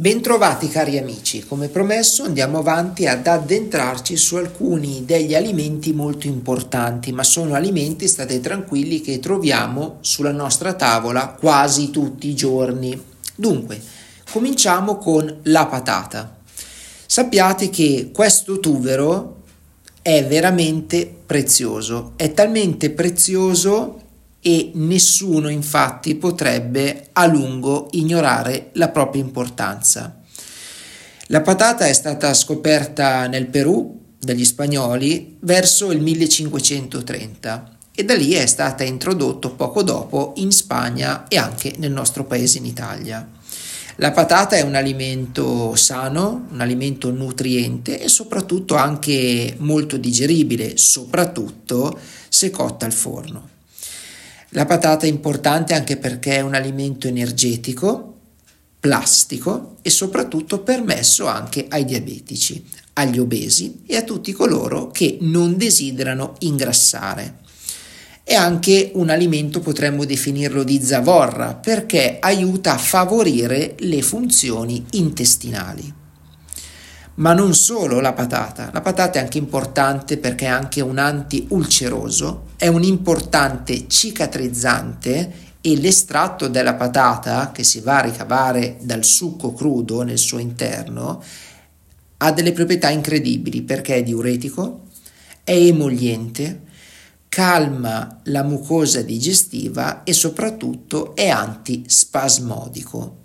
Bentrovati cari amici, come promesso andiamo avanti ad addentrarci su alcuni degli alimenti molto importanti, ma sono alimenti, state tranquilli, che troviamo sulla nostra tavola quasi tutti i giorni. Dunque, cominciamo con la patata. Sappiate che questo tubero è veramente prezioso, è talmente prezioso e nessuno infatti potrebbe a lungo ignorare la propria importanza. La patata è stata scoperta nel Perù dagli spagnoli verso il 1530 e da lì è stata introdotta poco dopo in Spagna e anche nel nostro paese in Italia. La patata è un alimento sano, un alimento nutriente e soprattutto anche molto digeribile, soprattutto se cotta al forno. La patata è importante anche perché è un alimento energetico, plastico e soprattutto permesso anche ai diabetici, agli obesi e a tutti coloro che non desiderano ingrassare. È anche un alimento, potremmo definirlo di zavorra, perché aiuta a favorire le funzioni intestinali. Ma non solo la patata, la patata è anche importante perché è anche un antiulceroso, è un importante cicatrizzante e l'estratto della patata che si va a ricavare dal succo crudo nel suo interno ha delle proprietà incredibili perché è diuretico, è emoliente, calma la mucosa digestiva e soprattutto è antispasmodico.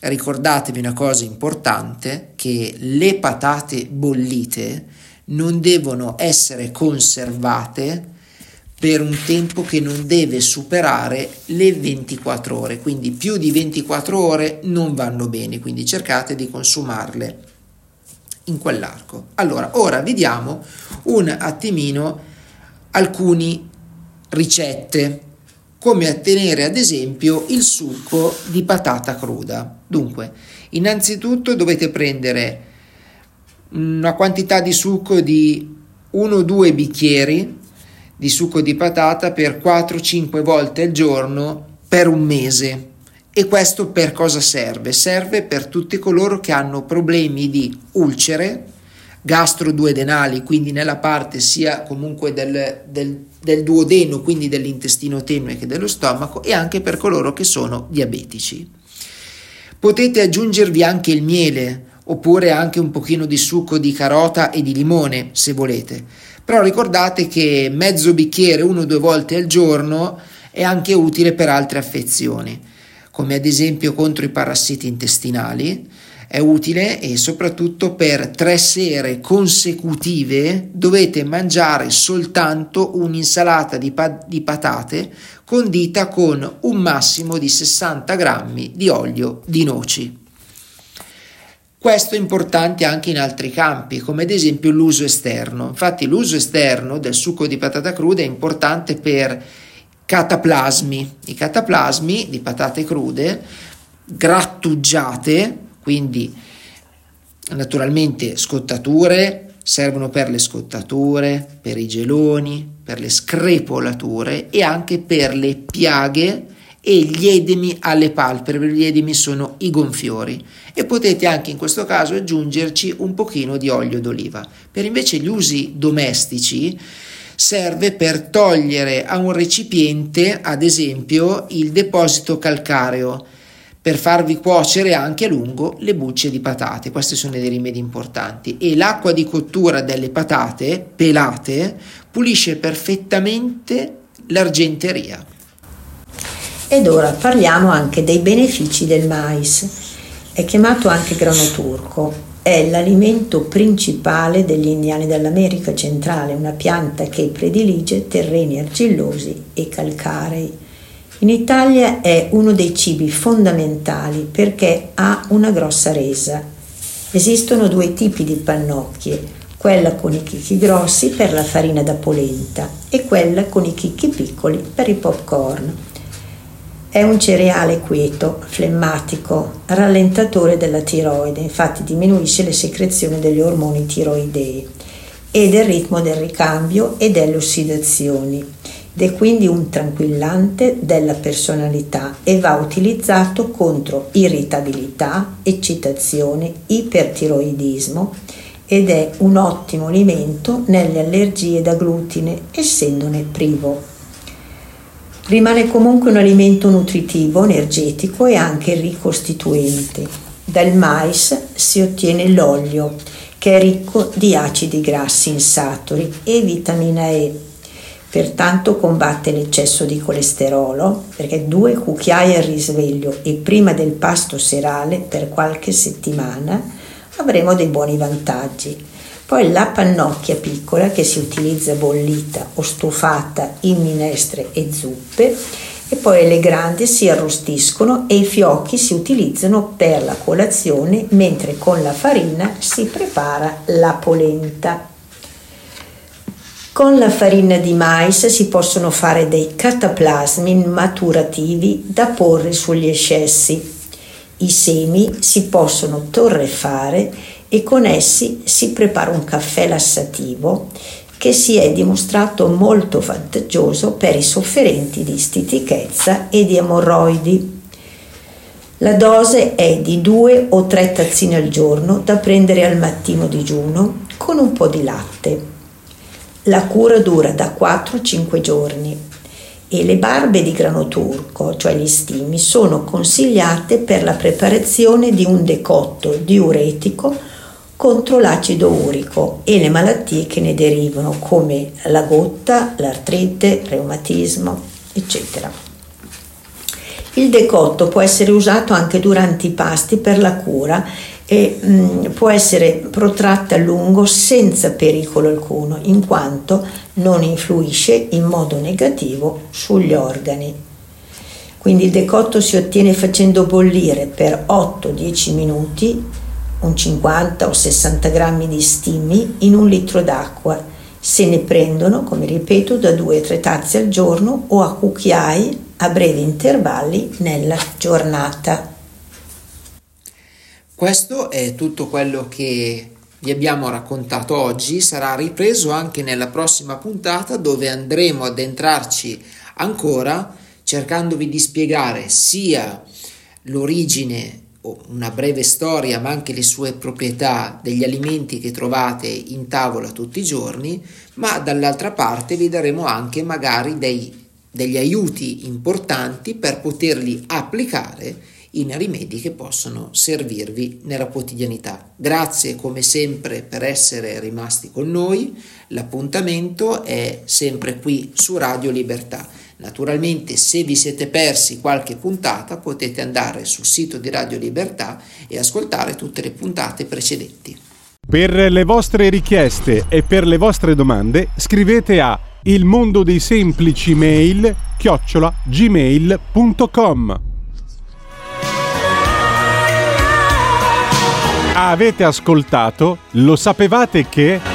Ricordatevi una cosa importante, che le patate bollite non devono essere conservate per un tempo che non deve superare le 24 ore, quindi più di 24 ore non vanno bene, quindi cercate di consumarle in quell'arco. Allora, ora vediamo un attimino alcune ricette come ottenere ad esempio il succo di patata cruda. Dunque, innanzitutto dovete prendere una quantità di succo di 1-2 bicchieri di succo di patata per 4-5 volte al giorno per un mese. E questo per cosa serve? Serve per tutti coloro che hanno problemi di ulcere, gastroduodenali, quindi nella parte sia comunque del, del, del duodeno, quindi dell'intestino tenue che dello stomaco, e anche per coloro che sono diabetici. Potete aggiungervi anche il miele oppure anche un pochino di succo di carota e di limone se volete. Però ricordate che mezzo bicchiere uno o due volte al giorno è anche utile per altre affezioni, come ad esempio contro i parassiti intestinali, è utile e soprattutto per tre sere consecutive dovete mangiare soltanto un'insalata di, pa- di patate condita con un massimo di 60 grammi di olio di noci. Questo è importante anche in altri campi, come ad esempio l'uso esterno. Infatti l'uso esterno del succo di patata cruda è importante per cataplasmi. I cataplasmi di patate crude grattugiate quindi naturalmente scottature servono per le scottature, per i geloni, per le screpolature e anche per le piaghe e gli edemi alle palpebre, gli edemi sono i gonfiori. E potete anche in questo caso aggiungerci un pochino di olio d'oliva. Per invece gli usi domestici serve per togliere a un recipiente, ad esempio, il deposito calcareo per farvi cuocere anche a lungo le bucce di patate. Questi sono dei rimedi importanti. E l'acqua di cottura delle patate pelate pulisce perfettamente l'argenteria. Ed ora parliamo anche dei benefici del mais. È chiamato anche grano turco. È l'alimento principale degli indiani dell'America centrale, una pianta che predilige terreni argillosi e calcarei in Italia è uno dei cibi fondamentali perché ha una grossa resa. Esistono due tipi di pannocchie, quella con i chicchi grossi per la farina da polenta e quella con i chicchi piccoli per i popcorn. È un cereale quieto, flemmatico, rallentatore della tiroide, infatti diminuisce le secrezioni degli ormoni tiroidei e del ritmo del ricambio e delle ossidazioni ed è quindi un tranquillante della personalità e va utilizzato contro irritabilità, eccitazione, ipertiroidismo ed è un ottimo alimento nelle allergie da glutine essendone privo. Rimane comunque un alimento nutritivo, energetico e anche ricostituente. Dal mais si ottiene l'olio, che è ricco di acidi grassi insaturi e vitamina E. Pertanto combatte l'eccesso di colesterolo perché due cucchiai al risveglio e prima del pasto serale per qualche settimana avremo dei buoni vantaggi. Poi la pannocchia piccola che si utilizza bollita o stufata in minestre e zuppe e poi le grandi si arrostiscono e i fiocchi si utilizzano per la colazione mentre con la farina si prepara la polenta. Con la farina di mais si possono fare dei cataplasmi maturativi da porre sugli eccessi. I semi si possono torrefare e con essi si prepara un caffè lassativo che si è dimostrato molto vantaggioso per i sofferenti di stitichezza e di emorroidi. La dose è di 2 o 3 tazzine al giorno da prendere al mattino digiuno con un po' di latte. La cura dura da 4 a 5 giorni e le barbe di grano turco, cioè gli stimi, sono consigliate per la preparazione di un decotto diuretico contro l'acido urico e le malattie che ne derivano come la gotta, l'artrite, il reumatismo, eccetera. Il decotto può essere usato anche durante i pasti per la cura e mh, mm, può essere protratto a lungo senza pericolo alcuno, in quanto non influisce in modo negativo sugli organi. Quindi il decotto si ottiene facendo bollire per 8-10 minuti un 50 o 60 grammi di stimi in un litro d'acqua. Se ne prendono, come ripeto, da 2-3 tazze al giorno o a cucchiai a brevi intervalli nella giornata. Questo è tutto quello che vi abbiamo raccontato oggi, sarà ripreso anche nella prossima puntata dove andremo ad entrarci ancora cercandovi di spiegare sia l'origine una breve storia, ma anche le sue proprietà degli alimenti che trovate in tavola tutti i giorni, ma dall'altra parte vi daremo anche magari dei, degli aiuti importanti per poterli applicare in rimedi che possono servirvi nella quotidianità. Grazie come sempre per essere rimasti con noi, l'appuntamento è sempre qui su Radio Libertà. Naturalmente se vi siete persi qualche puntata potete andare sul sito di Radio Libertà e ascoltare tutte le puntate precedenti. Per le vostre richieste e per le vostre domande scrivete a il mondo dei semplici mail chiocciola gmail.com Avete ascoltato? Lo sapevate che...